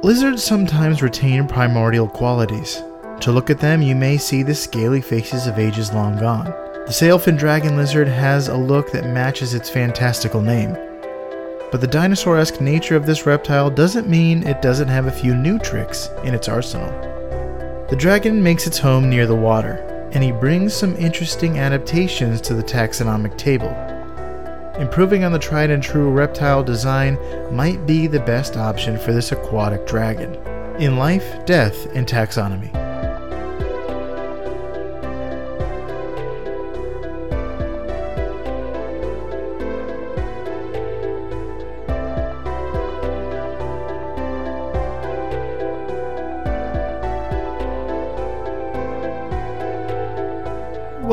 Lizards sometimes retain primordial qualities. To look at them, you may see the scaly faces of ages long gone. The sailfin dragon lizard has a look that matches its fantastical name. But the dinosaur esque nature of this reptile doesn't mean it doesn't have a few new tricks in its arsenal. The dragon makes its home near the water, and he brings some interesting adaptations to the taxonomic table. Improving on the tried and true reptile design might be the best option for this aquatic dragon. In life, death, and taxonomy.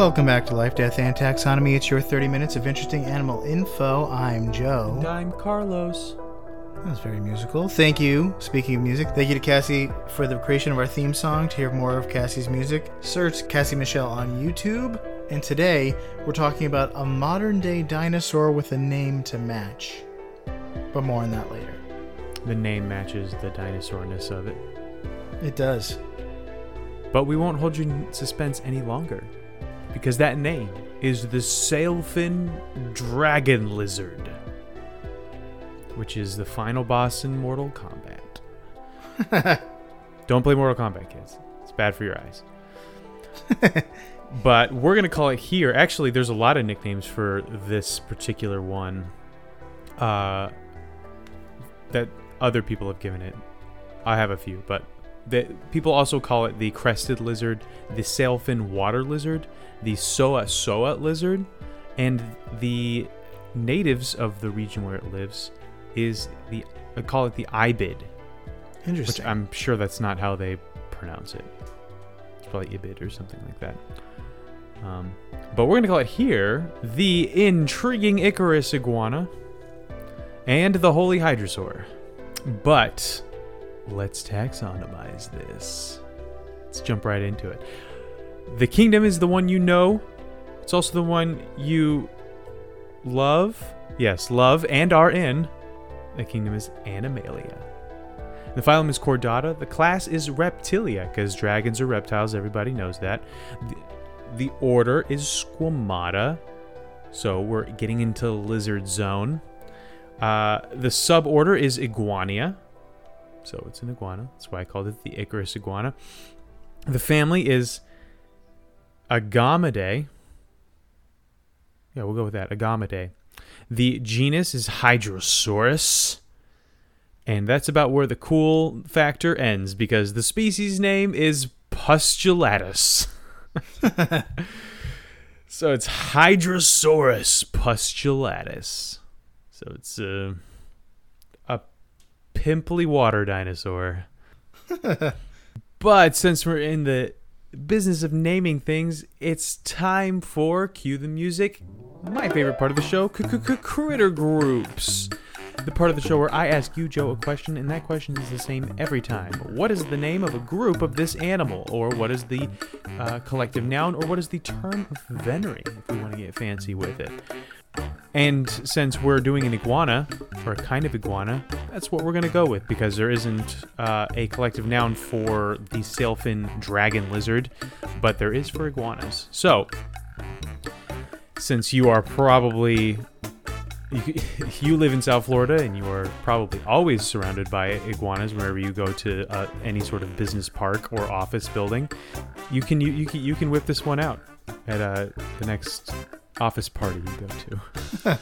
Welcome back to Life, Death, and Taxonomy. It's your 30 minutes of interesting animal info. I'm Joe. And I'm Carlos. That was very musical. Thank you. Speaking of music, thank you to Cassie for the creation of our theme song. To hear more of Cassie's music, search Cassie Michelle on YouTube. And today, we're talking about a modern day dinosaur with a name to match. But more on that later. The name matches the dinosaurness of it. It does. But we won't hold you in suspense any longer. Because that name is the Sailfin Dragon Lizard. Which is the final boss in Mortal Kombat. Don't play Mortal Kombat, kids. It's bad for your eyes. but we're gonna call it here. Actually, there's a lot of nicknames for this particular one. Uh, that other people have given it. I have a few, but the, people also call it the crested lizard, the sailfin water lizard, the soa soa lizard, and the natives of the region where it lives is the I call it the ibid, which Interesting. I'm sure that's not how they pronounce it. It's probably ibid or something like that. Um, but we're gonna call it here the intriguing Icarus iguana and the holy hydrosaur. But let's taxonomize this. Let's jump right into it. The kingdom is the one you know. It's also the one you love. Yes, love and are in. The kingdom is Animalia. The phylum is Chordata. The class is Reptilia, because dragons are reptiles. Everybody knows that. The, the order is Squamata. So we're getting into lizard zone. Uh, the suborder is Iguania. So it's an iguana. That's why I called it the Icarus iguana. The family is Agamidae. Yeah, we'll go with that. Agamidae. The genus is Hydrosaurus. And that's about where the cool factor ends because the species name is Pustulatus. so it's Hydrosaurus pustulatus. So it's a, a pimply water dinosaur. but since we're in the business of naming things, it's time for cue the music. My favorite part of the show, critter groups. The part of the show where I ask you, Joe, a question, and that question is the same every time. What is the name of a group of this animal? Or what is the uh, collective noun? Or what is the term of venery, if we want to get fancy with it? And since we're doing an iguana, or a kind of iguana, that's what we're going to go with because there isn't uh, a collective noun for the sailfin dragon lizard, but there is for iguanas. So, since you are probably you, you live in South Florida and you are probably always surrounded by iguanas wherever you go to uh, any sort of business park or office building. You can you, you can you can whip this one out at uh, the next office party you go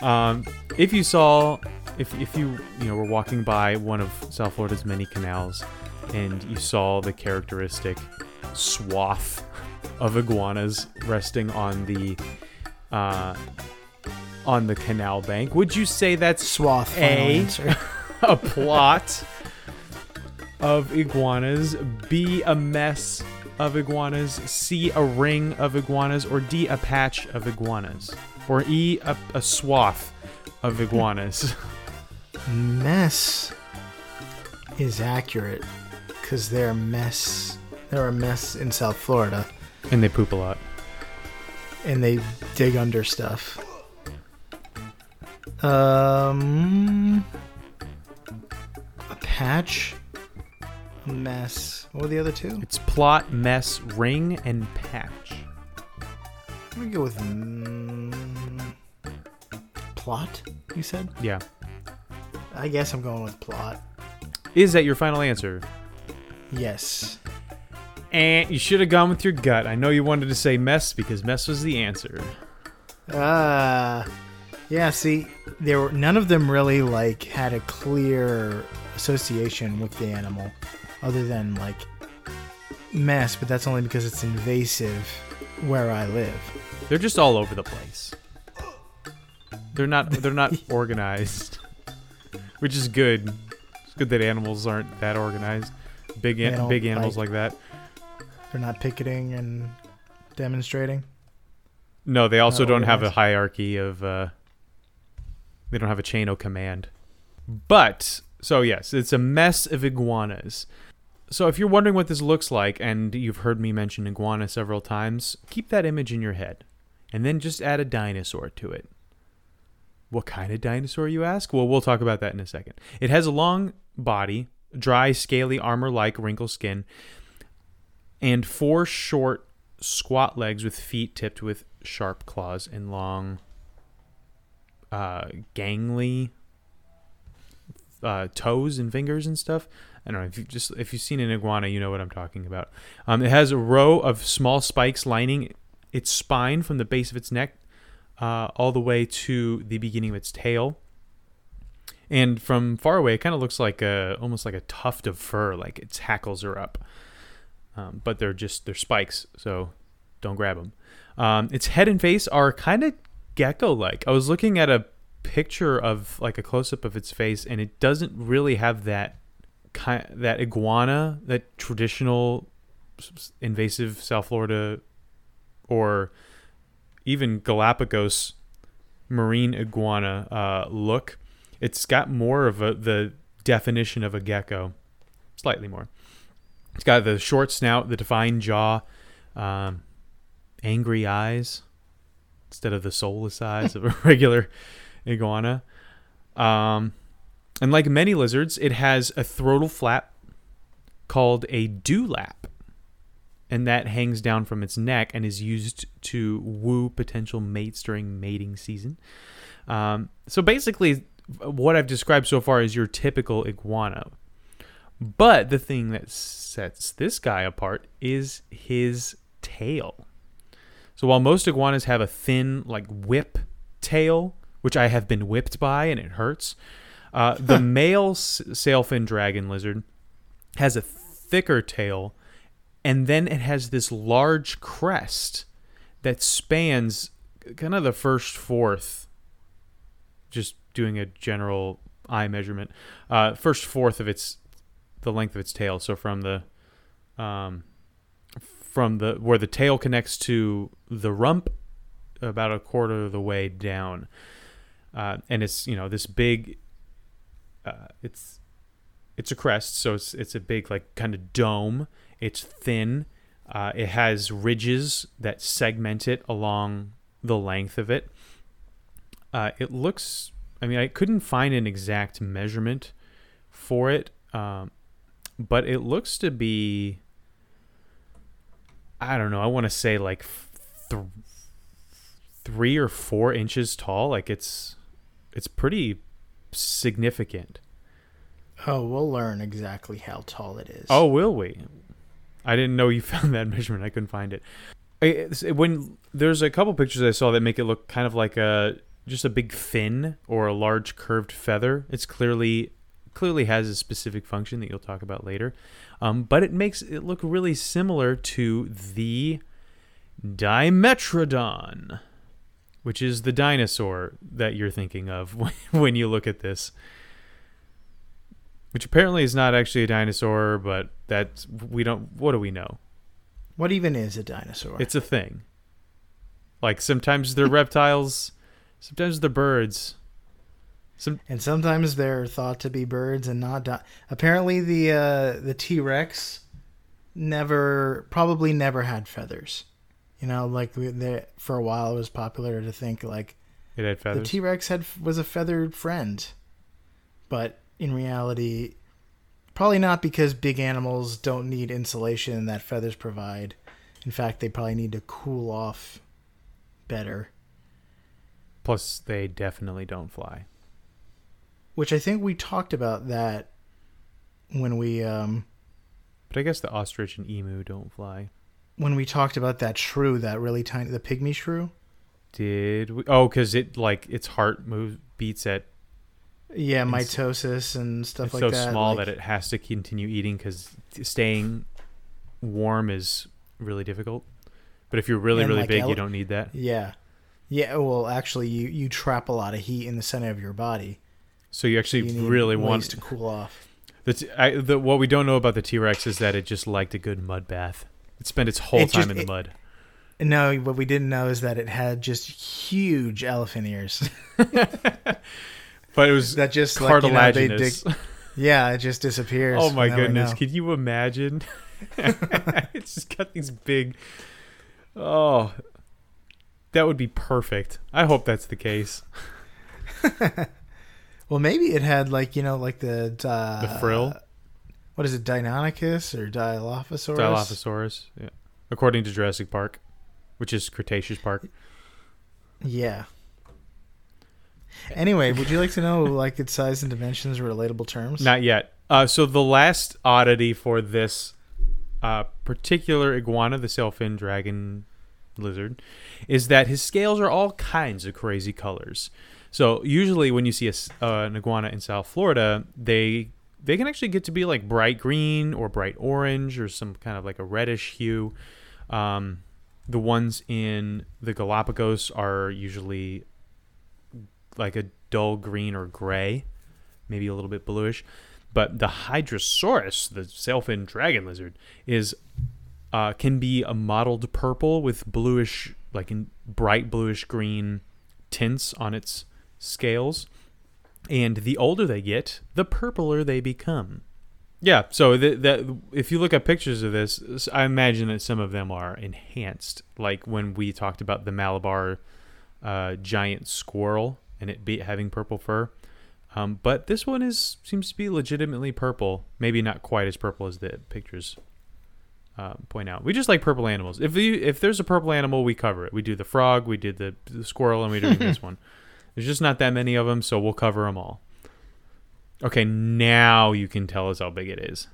to. um, if you saw, if if you you know were walking by one of South Florida's many canals and you saw the characteristic swath of iguanas resting on the uh, on the canal bank. Would you say that's Swath. A. a plot of iguanas, B a mess of iguanas, C a ring of iguanas, or D a patch of iguanas, or E a, a swath of iguanas? mess is accurate because they're a mess. They're a mess in South Florida, and they poop a lot. and they dig under stuff. Um, a patch Mess. What were the other two? It's plot, mess, ring, and patch. I'm gonna go with mm, plot. You said? Yeah. I guess I'm going with plot. Is that your final answer? Yes. And you should have gone with your gut. I know you wanted to say mess because mess was the answer. Uh yeah, see, there were none of them really like had a clear association with the animal other than like mess, but that's only because it's invasive where I live. They're just all over the place. They're not they're not organized. Which is good. It's good that animals aren't that organized. Big an- big animals like- like that. They're not picketing and demonstrating. No, they also don't have a hierarchy of uh they don't have a chain of command. But so yes, it's a mess of iguanas. So if you're wondering what this looks like and you've heard me mention iguana several times, keep that image in your head and then just add a dinosaur to it. What kind of dinosaur you ask? Well, we'll talk about that in a second. It has a long body, dry, scaly, armor-like wrinkled skin, and four short squat legs with feet tipped with sharp claws and long, uh, gangly uh, toes and fingers and stuff. I don't know if you just if you've seen an iguana, you know what I'm talking about. Um, it has a row of small spikes lining its spine from the base of its neck uh, all the way to the beginning of its tail. And from far away, it kind of looks like a almost like a tuft of fur, like its hackles are up. Um, but they're just they're spikes, so don't grab them. Um, its head and face are kind of gecko-like. I was looking at a picture of like a close-up of its face, and it doesn't really have that kind that iguana, that traditional invasive South Florida or even Galapagos marine iguana uh, look. It's got more of a the definition of a gecko, slightly more. It's got the short snout, the defined jaw, um, angry eyes instead of the soulless eyes of a regular iguana. Um, and like many lizards, it has a throatal flap called a dewlap, and that hangs down from its neck and is used to woo potential mates during mating season. Um, so basically, what I've described so far is your typical iguana. But the thing that sets this guy apart is his tail. So while most iguanas have a thin, like whip tail, which I have been whipped by and it hurts, uh, the male s- sailfin dragon lizard has a thicker tail, and then it has this large crest that spans kind of the first fourth. Just doing a general eye measurement, uh, first fourth of its the length of its tail. So from the um, from the where the tail connects to the rump, about a quarter of the way down, uh, and it's you know this big. Uh, it's it's a crest, so it's it's a big like kind of dome. It's thin. Uh, it has ridges that segment it along the length of it. Uh, it looks. I mean, I couldn't find an exact measurement for it, um, but it looks to be. I don't know. I want to say like th- three or four inches tall. Like it's, it's pretty significant. Oh, we'll learn exactly how tall it is. Oh, will we? I didn't know you found that measurement. I couldn't find it. When there's a couple pictures I saw that make it look kind of like a just a big fin or a large curved feather. It's clearly clearly has a specific function that you'll talk about later. Um, but it makes it look really similar to the Dimetrodon, which is the dinosaur that you're thinking of when- when you look at this which apparently is not actually a dinosaur, but that's we don't. What do we know? What even is a dinosaur? It's a thing. Like sometimes they're reptiles, sometimes they're birds. Some and sometimes they're thought to be birds and not. Di- Apparently, the uh, the T Rex never, probably never had feathers. You know, like they, for a while, it was popular to think like it had feathers. the. T Rex had was a feathered friend, but in reality, Probably not because big animals don't need insulation that feathers provide. In fact, they probably need to cool off better, Plus, they definitely don't fly. which I think we talked about that when we um But I guess the ostrich and emu don't fly. when we talked about that shrew, that really tiny the pygmy shrew. Did we? Oh, because it like its heart moves beats at Yeah, mitosis and stuff it's like so that. So small like- that it has to continue eating because staying warm is really difficult. But if you're really really like, big, ele- you don't need that. Yeah. Yeah, oh, well, actually, you, you trap a lot of heat in the center of your body. So you So actually you need really want to cool off. the, I, the what we don't know about the T Rex is that it just liked a good mud bath. It spent its whole It time just- in the it- mud. No, what we didn't know is that it had just huge elephant ears But it was that just like, you know, they dig, cartilaginous. yeah, it just disappears. oh my goodness! Could you imagine? it's just got these big. Oh, that would be perfect. I hope that's the case. Well, maybe it had like you know like the uh, The frill? What is it, Deinonychus or Dilophosaurus? Dilophosaurus, yeah. According to Jurassic Park, which is Cretaceous Park. Yeah. Anyway, would you like to know like its size and dimensions or relatable terms? Not yet. Uh, so the last oddity for this uh, particular iguana, the sailfin dragon lizard, is that his scales are all kinds of crazy colors. So usually when you see a uh, an iguana in South Florida, they they can actually get to be like bright green or bright orange or some kind of like a reddish hue. Um, the ones in the Galapagos are usually like a dull green or gray, maybe a little bit bluish. But the Hydrosaurus, the sailfin dragon lizard, is uh, can be a mottled purple with bluish, like in bright bluish green tints on its scales. And the older they get, the purpler they become. Yeah, so th- that if you look at pictures of this, I imagine that some of them are enhanced, like when we talked about the Malabar uh, giant squirrel and it be having purple fur. Um, but this one is seems to be legitimately purple. Maybe not quite as purple as the pictures uh, point out. We just like purple animals. If you if there's a purple animal, we cover it. We do the frog, we did the, the squirrel, and we're doing this one. There's just not that many of them, so we'll cover them all. Okay, now you can tell us how big it is.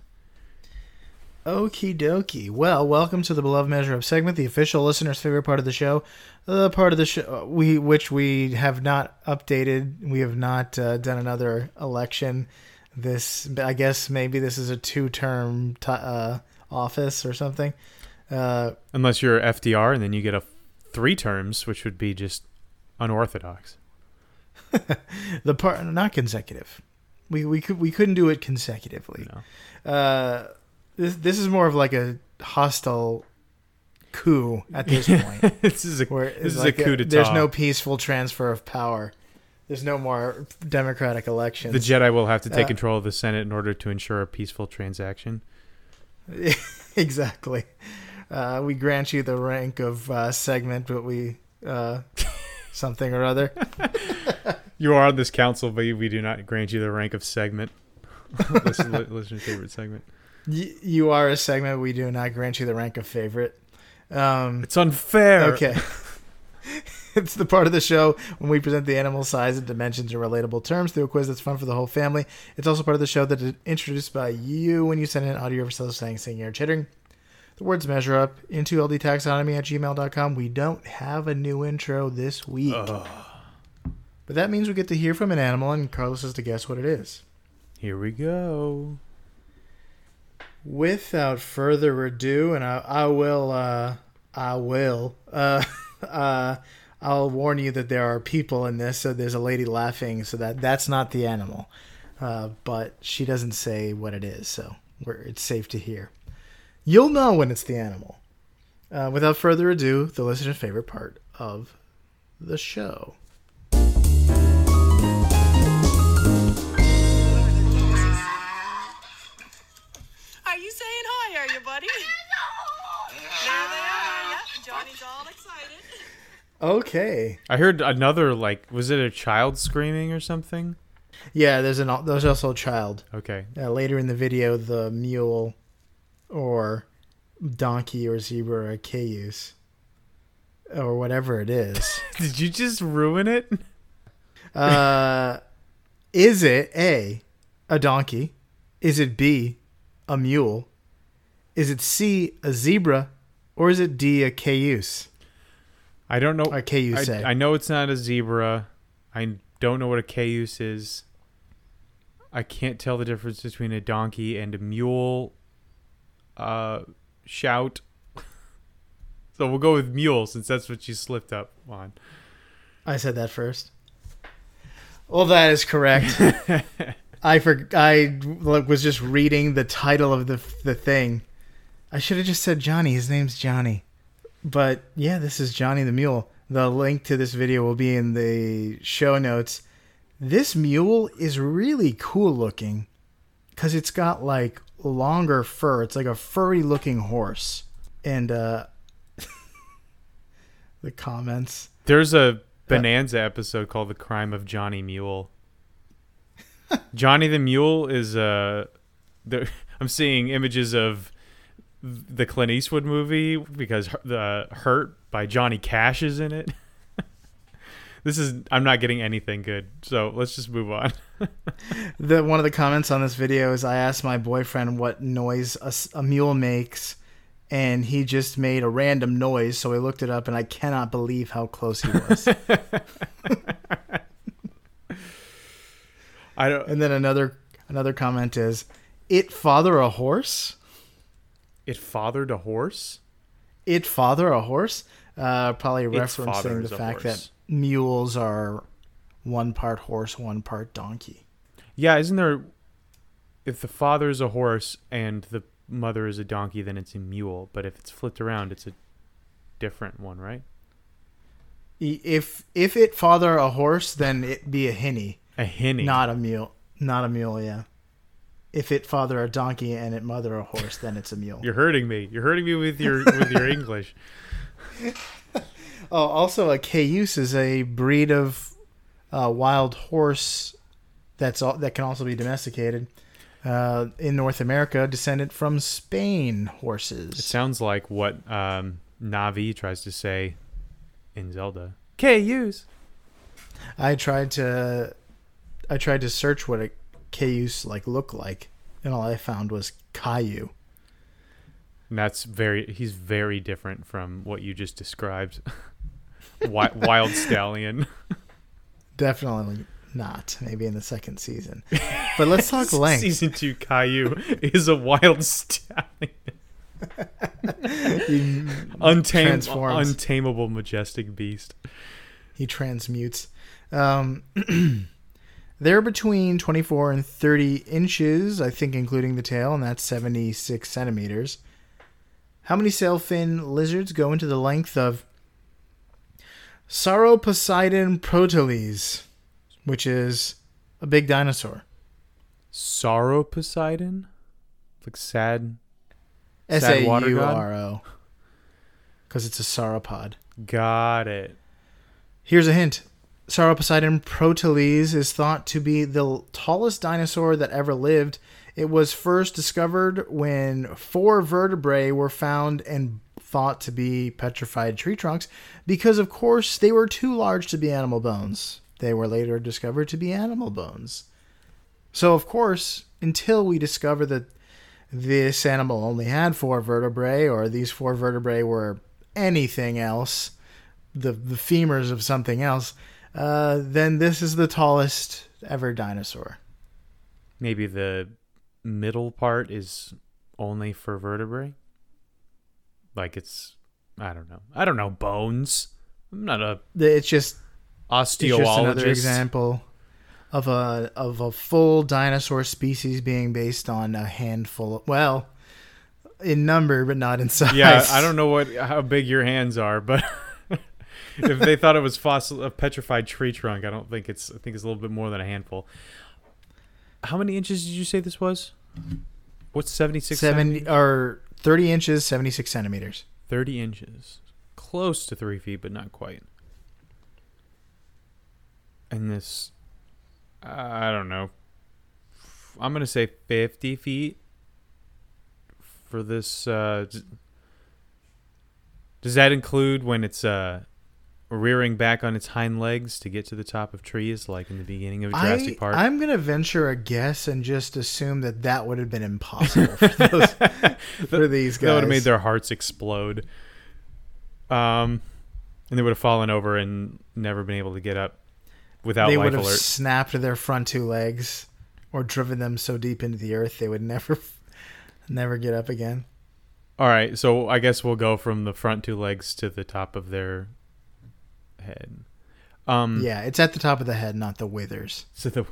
Okie dokie. Well, welcome to the beloved measure Up segment, the official listener's favorite part of the show, the part of the show we which we have not updated. We have not uh, done another election. This, I guess, maybe this is a two-term t- uh, office or something. Uh, Unless you're FDR, and then you get a three terms, which would be just unorthodox. the part not consecutive. We we could we couldn't do it consecutively. Know? Uh, this this is more of like a hostile coup at this point. this is a this is like a coup d'état. There's no peaceful transfer of power. There's no more democratic elections. the Jedi will have to take Uh, control of the Senate in order to ensure a peaceful transaction. exactly. Uh, we grant you the rank of uh, segment, but we uh, something or other. You are on this council, but we do not grant you the rank of segment. Listen, li- listener's favorite segment. Y- you are a segment. We do not grant you the rank of favorite. Um, It's unfair. Okay. it's the part of the show when we present the animal size and dimensions in relatable terms through a quiz that's fun for the whole family. It's also part of the show that is introduced by you when you send in audio of yourself saying, singing, or chittering. The words measure up into ldtaxonomy at gmail.com. We don't have a new intro this week. But that means we get to hear from an animal, and Carlos has to guess what it is. Here we go. Without further ado, and I, I will, uh, I will, uh, uh, I'll warn you that there are people in this. So there's a lady laughing, so that that's not the animal, uh, but she doesn't say what it is, so it's safe to hear. You'll know when it's the animal. Uh, without further ado, the listener's favorite part of the show. Saying hi, are you, buddy? there they are, yeah. Johnny's all excited. Okay, I heard another like was it a child screaming or something? Yeah, there's an al- there's also a child. Okay. Uh, later in the video, the mule or donkey or zebra or cayuse or whatever it is. Did you just ruin it? uh, is it A, a donkey? Is it B, a mule? Is it C, a zebra? Or is it D, a cayuse? I don't know. Or cayuse. I, I know it's not a zebra. I don't know what a cayuse is. I can't tell the difference between a donkey and a mule. Uh, shout. so we'll go with mule since that's what you slipped up on. I said that first. Well, that is correct. I for I was just reading the title of the the thing. I should have just said Johnny. His name's Johnny. But yeah, this is Johnny the Mule. The link to this video will be in the show notes. This mule is really cool looking because it's got like longer fur. It's like a furry looking horse. And uh the comments. There's a Bonanza episode called "The Crime of Johnny Mule." Johnny the Mule is uh, there, I'm seeing images of the Clint Eastwood movie because the Hurt by Johnny Cash is in it. this is I'm not getting anything good, so let's just move on. The one of the comments on this video is I asked my boyfriend what noise a mule makes, and he just made a random noise. So I looked it up, and I cannot believe how close he was. I don't. and then another another comment is, "It father a horse? It fathered a horse. It father a horse?" Uh, probably referencing the fact horse. that mules are one part horse, one part donkey. Yeah, isn't there? If the father is a horse and the mother is a donkey, then it's a mule. But if it's flipped around, it's a different one, right? If if it father a horse, then it be a hinny. A hinny. Not a mule. Not a mule, yeah. If it father a donkey and it mother a horse, then it's a mule. You're hurting me. You're hurting me with your with your English. Oh, also a cayuse is a breed of uh, wild horse that's all, that can also be domesticated uh, in North America, descended from Spain horses. It sounds like what um, Navi tries to say in Zelda. KUs. I tried to I tried to search what a cayuse like look like, and all I found was Caillou. And that's very. He's very different from what you just described. Wi- Wild stallion. Definitely not. Maybe in the second season. But let's talk length. Season two Caillou is a wild stallion. He, Untame, Transforms. untamable, majestic beast. he transmutes. Um, they're between 24 and 30 inches, I think, including the tail, and that's 76 centimeters. How many sailfin lizards go into the length of Sauroposeidon proteles, which is a big dinosaur? Sauroposeidon? Poseidon? Like sad. S Sad god? Because it's a sauropod. Got it. Here's a hint. Sauroposeidon proteles is thought to be the tallest dinosaur that ever lived. It was first discovered when four vertebrae were found and thought to be petrified tree trunks because, of course, they were too large to be animal bones. They were later discovered to be animal bones. So, of course, until we discover that this animal only had four vertebrae or these four vertebrae were anything else, the, the femurs of something else, uh, then this is the tallest ever dinosaur. Maybe the middle part is only for vertebrae. Like it's, I don't know. I don't know bones. I'm not a It's just it's just another example of a of a full dinosaur species being based on a handful. Of, well, in number, but not in size. Yeah, I don't know what how big your hands are, but if they thought it was fossil a petrified tree trunk, I don't think it's. I think it's a little bit more than a handful. How many inches did you say this was? What's seventy six? Seventy or thirty inches, seventy six centimeters. Thirty inches, close to three feet, but not quite. And this I don't know. I'm gonna say 50 feet for this. Uh, does that include when it's uh, rearing back on its hind legs to get to the top of trees, like in the beginning of Jurassic I, Park? I'm gonna venture a guess and just assume that that would have been impossible for, those, for these guys. That would have made their hearts explode. Um, and they would have fallen over and never been able to get up without they would have alert. snapped their front two legs or driven them so deep into the earth they would never never get up again. All right, so I guess we'll go from the front two legs to the top of their head. Um, Yeah, it's at the top of the head, not the withers. So the,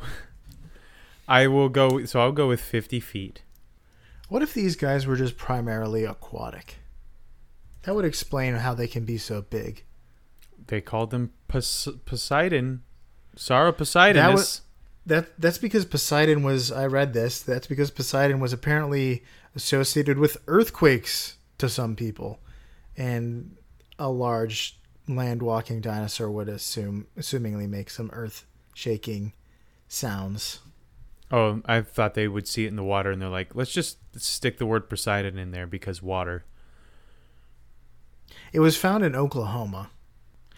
I will go. So I'll go with fifty feet. What if these guys were just primarily aquatic? That would explain how they can be so big. They called them Pos- Poseidon. Sarah Poseidon. That was- That that's because Poseidon was I read this. That's because Poseidon was apparently associated with earthquakes to some people. And a large land walking dinosaur would assume assumingly make some earth shaking sounds. oh, I thought they would see it in the water, and they're like, let's just stick the word Poseidon in there because water. It was found in Oklahoma.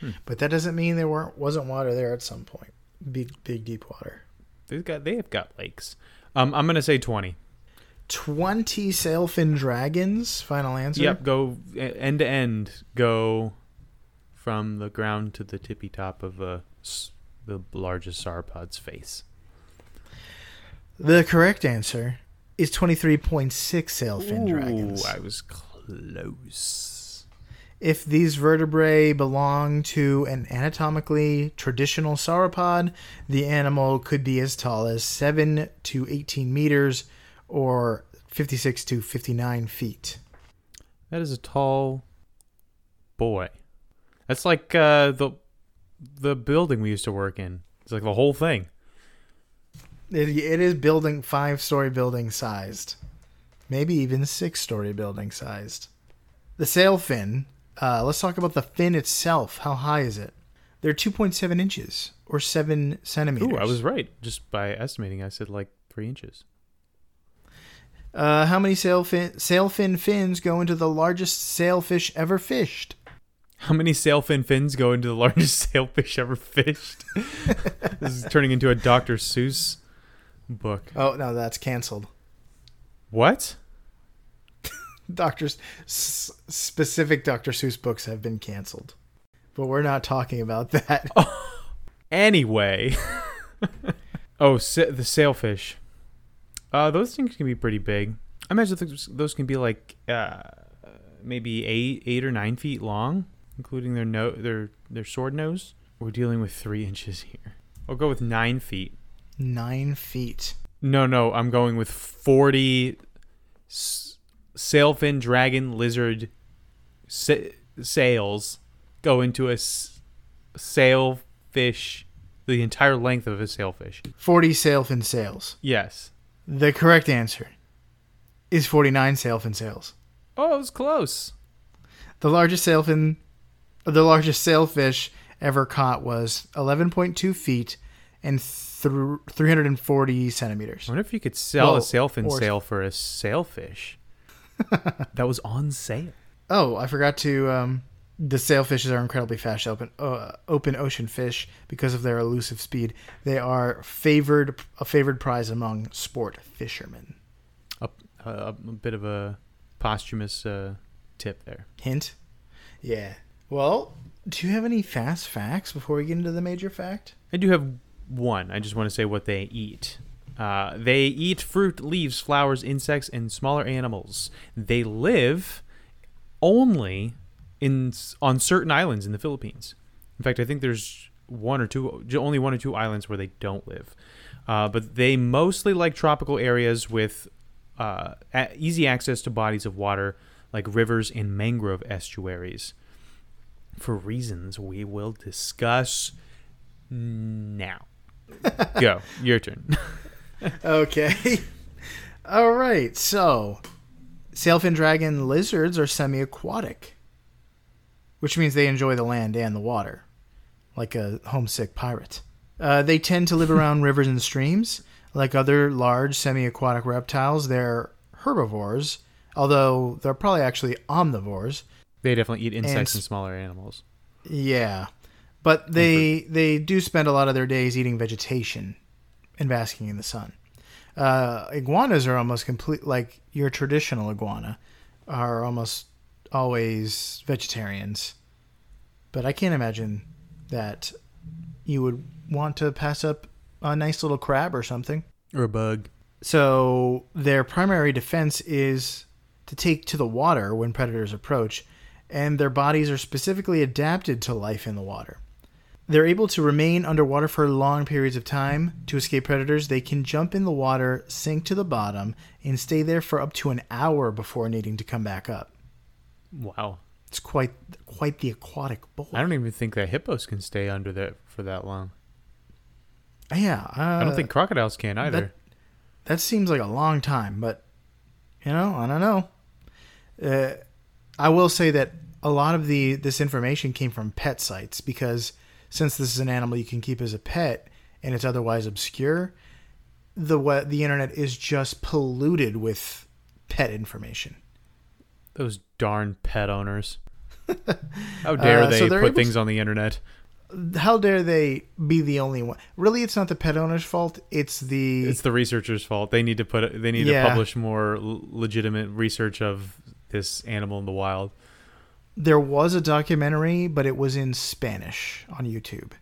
Hmm. But that doesn't mean there weren't wasn't water there at some point. Big big deep water. They've got they have got lakes. Um, I'm gonna say twenty. 20 sailfin dragons final answer Yep, go end to end. Go from the ground to the tippy top of s- the largest sauropod's face. the correct answer is 23.6 sailfin dragons Ooh, I was close. if these vertebrae belong to an anatomically traditional sauropod the animal could be as tall as 7 to 18 meters or 56 to 59 feet That is a tall boy. That's like uh, the the building we used to work in. It's like the whole thing. it, it is building five story building sized maybe even six story building sized the sail fin uh, let's talk about the fin itself how high is it they're 2.7 inches or 7 centimeters Ooh, I was right. Just by estimating, I said like three inches. uh, how many sailfin sailfin fins go into the largest sailfish ever fished How many sailfin fins go into the largest sailfish ever fished? this is turning into a Dr. Seuss book. oh no that's canceled What? doctors s- specific dr seuss books have been canceled but we're not talking about that Anyway. oh, sa- the sailfish. Uh, those things can be pretty big. I imagine those, those can be like uh, maybe eight, eight or nine feet long, including their no, their their sword nose. We're dealing with three inches here. I'll go with nine feet. nine feet No, no, I'm going with forty s- sailfin dragon lizard sa- sails go into a s- sailfish, the entire length of a sailfish. 40 sailfin sails Yes. The correct answer is 49 sailfin sails. Oh, it was close. The largest sailfin, the largest sailfish ever caught was 11.2 feet and th- 340 centimeters. I wonder if you could sell Well, a sailfin sail for a sailfish. that was on sale. Oh, I forgot to. Um, the sailfishes are incredibly fast open uh, open ocean fish because of their elusive speed. They are favored a favored prize among sport fishermen. A, a, a bit of a posthumous uh, tip there. Hint. Yeah. Well, do you have any fast facts before we get into the major fact? I do have one. I just want to say what they eat. Uh, they eat fruit, leaves, flowers, insects, and smaller animals. They live only in on certain islands in the Philippines. In fact, I think there's one or two, only one or two islands where they don't live. Uh, but they mostly like tropical areas with uh, easy access to bodies of water like rivers and mangrove estuaries. For reasons we will discuss now. Go. Your turn. Okay. All right. So, sailfin dragon lizards are semi-aquatic, which means they enjoy the land and the water, like a homesick pirate. Uh, they tend to live around rivers and streams. Like other large semi aquatic reptiles, they're herbivores, although they're probably actually omnivores. They definitely eat insects And- and smaller animals. Yeah. But they they do spend a lot of their days eating vegetation and basking in the sun. Uh, iguanas are almost complete like your traditional iguana are almost always vegetarians. But I can't imagine that you would want to pass up a nice little crab or something. Or a bug. So their primary defense is to take to the water when predators approach, and their bodies are specifically adapted to life in the water. They're able to remain underwater for long periods of time to escape predators. They can jump in the water, sink to the bottom, and stay there for up to an hour before needing to come back up. Wow. It's quite quite the aquatic boy. I don't even think that hippos can stay under there for that long. yeah, uh, I don't think crocodiles can either. that seems like a long time, but you know, I don't know. Uh, I will say that a lot of the this information came from pet sites because since this is an animal you can keep as a pet and it's otherwise obscure, the we- the internet is just polluted with pet information. Those darn pet owners. How dare Uh, they so put able to- things on the internet? How dare they be the only one? Really, it's not the pet owner's fault. It's the It's the researchers' fault. They need to put. They need Yeah. to publish more l- legitimate research of this animal in the wild. there was a documentary, but it was in Spanish on YouTube.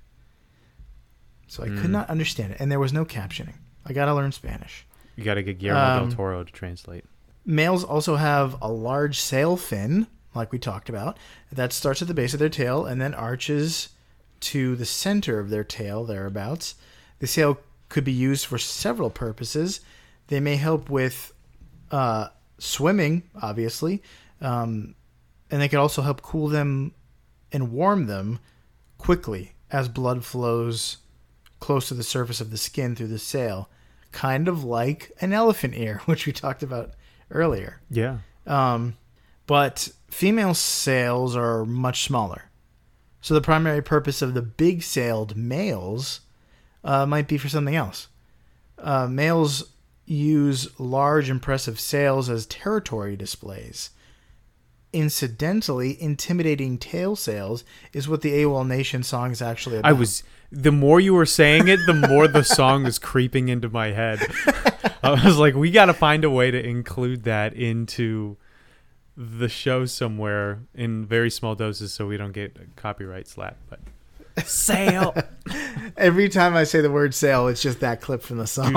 So I could Mm. not understand it, and there was no captioning. I gotta learn Spanish. You got to get Guillermo Um, del Toro to translate. Males also have a large sail fin, like we talked about, that starts at the base of their tail and then arches to the center of their tail, thereabouts. The sail could be used for several purposes. They may help with uh, swimming, obviously, um, and they can also help cool them and warm them quickly as blood flows close to the surface of the skin through the sail, kind of like an elephant ear, which we talked about earlier. Yeah. Um, but female sails are much smaller. So the primary purpose of the big sailed males uh, might be for something else. Uh, males use large, impressive sails as territory displays. Incidentally, intimidating tail sails is what the AWOLNATION song is actually about. I was. The more you were saying it, the more the song was creeping into my head. I was like, we got to find a way to include that into the show somewhere in very small doses, so we don't get a copyright slap. But sail. Every time I say the word sail, it's just that clip from the song.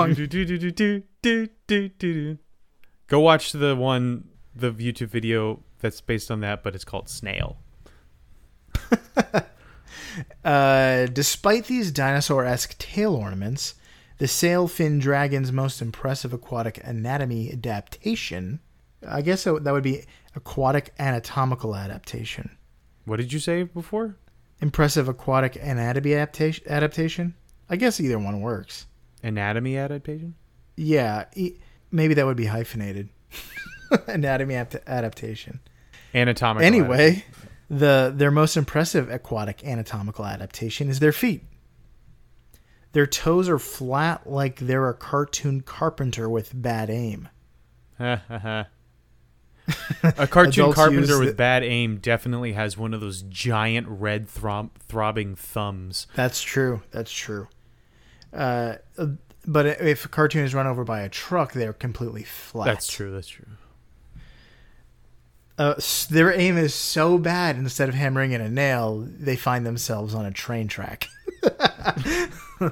Go watch the one, the YouTube video that's based on that, but it's called Snail. Uh, despite these dinosaur esque tail ornaments, the sail fin dragon's most impressive aquatic anatomy adaptation, I guess that that would be aquatic anatomical adaptation. What did you say before? Impressive aquatic anatomy adaptation. adaptation? I guess either one works. Anatomy adaptation? Yeah, e- maybe that would be hyphenated. anatomy apt- adaptation. Anatomical. Anyway, the their most impressive aquatic anatomical adaptation is their feet. Their toes are flat like they're a cartoon carpenter with bad aim. a cartoon carpenter with the- bad aim definitely has one of those giant red throb- throbbing thumbs. That's true. That's true. Uh, but if a cartoon is run over by a truck, they're completely flat. That's true. That's true. Uh, their aim is so bad. Instead of hammering in a nail, they find themselves on a train track.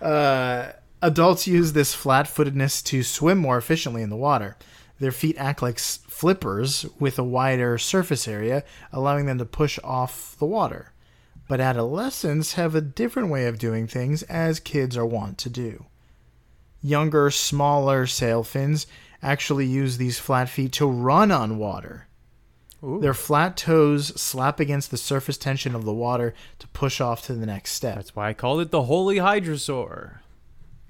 uh, adults use this flat-footedness to swim more efficiently in the water. Their feet act like flippers with a wider surface area, allowing them to push off the water. But adolescents have a different way of doing things, as kids are wont to do. Younger, smaller sail fins actually use these flat feet to run on water. Ooh, Their flat toes slap against the surface tension of the water to push off to the next step. that's why I called it the Holy Hydrosaur.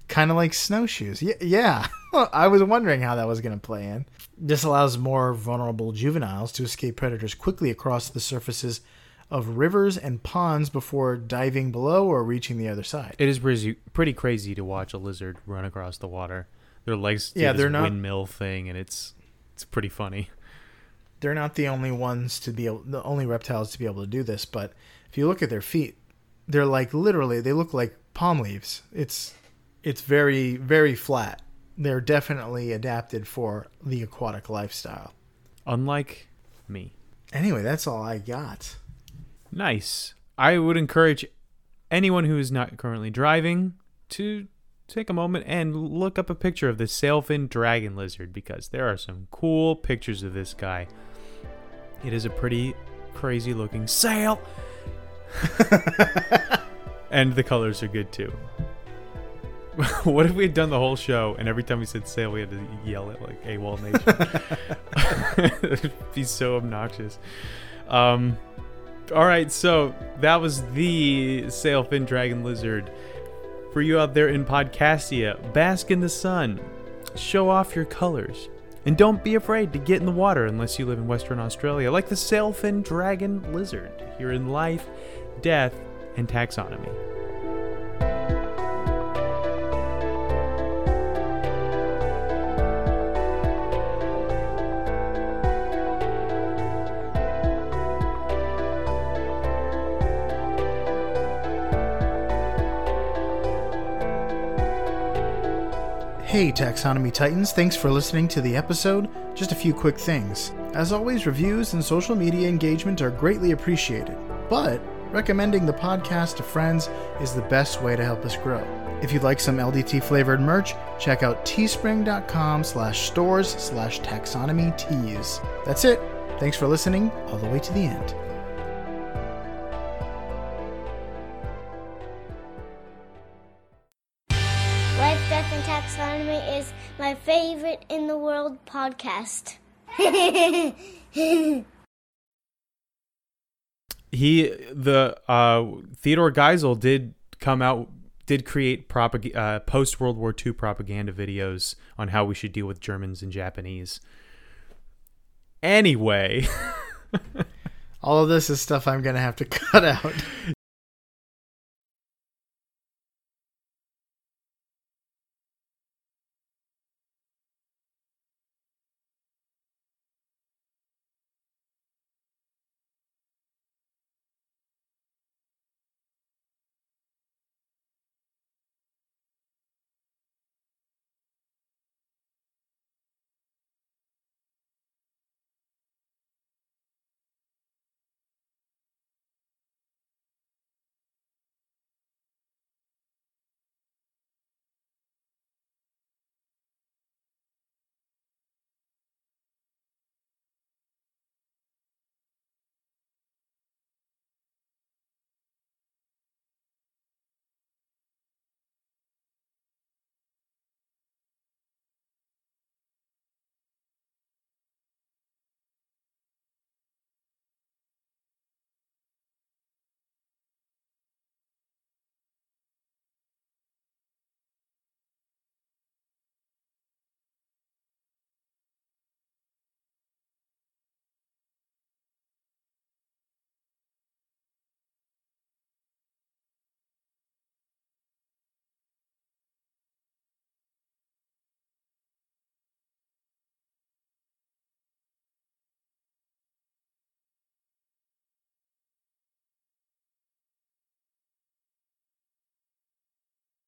Kind of like snowshoes. Yeah, yeah. I was wondering how that was going to play in. This allows more vulnerable juveniles to escape predators quickly across the surfaces of rivers and ponds before diving below or reaching the other side. It is pretty, pretty crazy to watch a lizard run across the water. Their legs do Yeah, this they're not- windmill thing, and it's it's pretty funny. They're not the only ones to be able, the only reptiles to be able to do this, but if you look at their feet, they're like literally they look like palm leaves. It's it's very very flat. They're definitely adapted for the aquatic lifestyle. Unlike me. Anyway, that's all I got. Nice. I would encourage anyone who is not currently driving to take a moment and look up a picture of the sailfin dragon lizard because there are some cool pictures of this guy. It is a pretty crazy looking sail. and the colors are good too. what if we had done the whole show and every time we said sail we had to yell it like AWOLNATION? It'd be so obnoxious. Um, all right, so that was the sailfin dragon lizard. For you out there in Podcastia, bask in the sun, show off your colors, and don't be afraid to get in the water unless you live in Western Australia, like the sailfin dragon lizard, here in life, death, and taxonomy. Hey, Taxonomy Titans, thanks for listening to the episode. Just a few quick things. As always, reviews and social media engagement are greatly appreciated, but recommending the podcast to friends is the best way to help us grow. If you'd like some LDT flavored merch, check out teespring.com slash stores slash taxonomy teas. That's it. Thanks for listening all the way to the end. Favorite in the world podcast. he the uh Theodore Geisel did come out did create propag- uh, post World War II propaganda videos on how we should deal with Germans and Japanese. Anyway, All of this is stuff I'm going to have to cut out.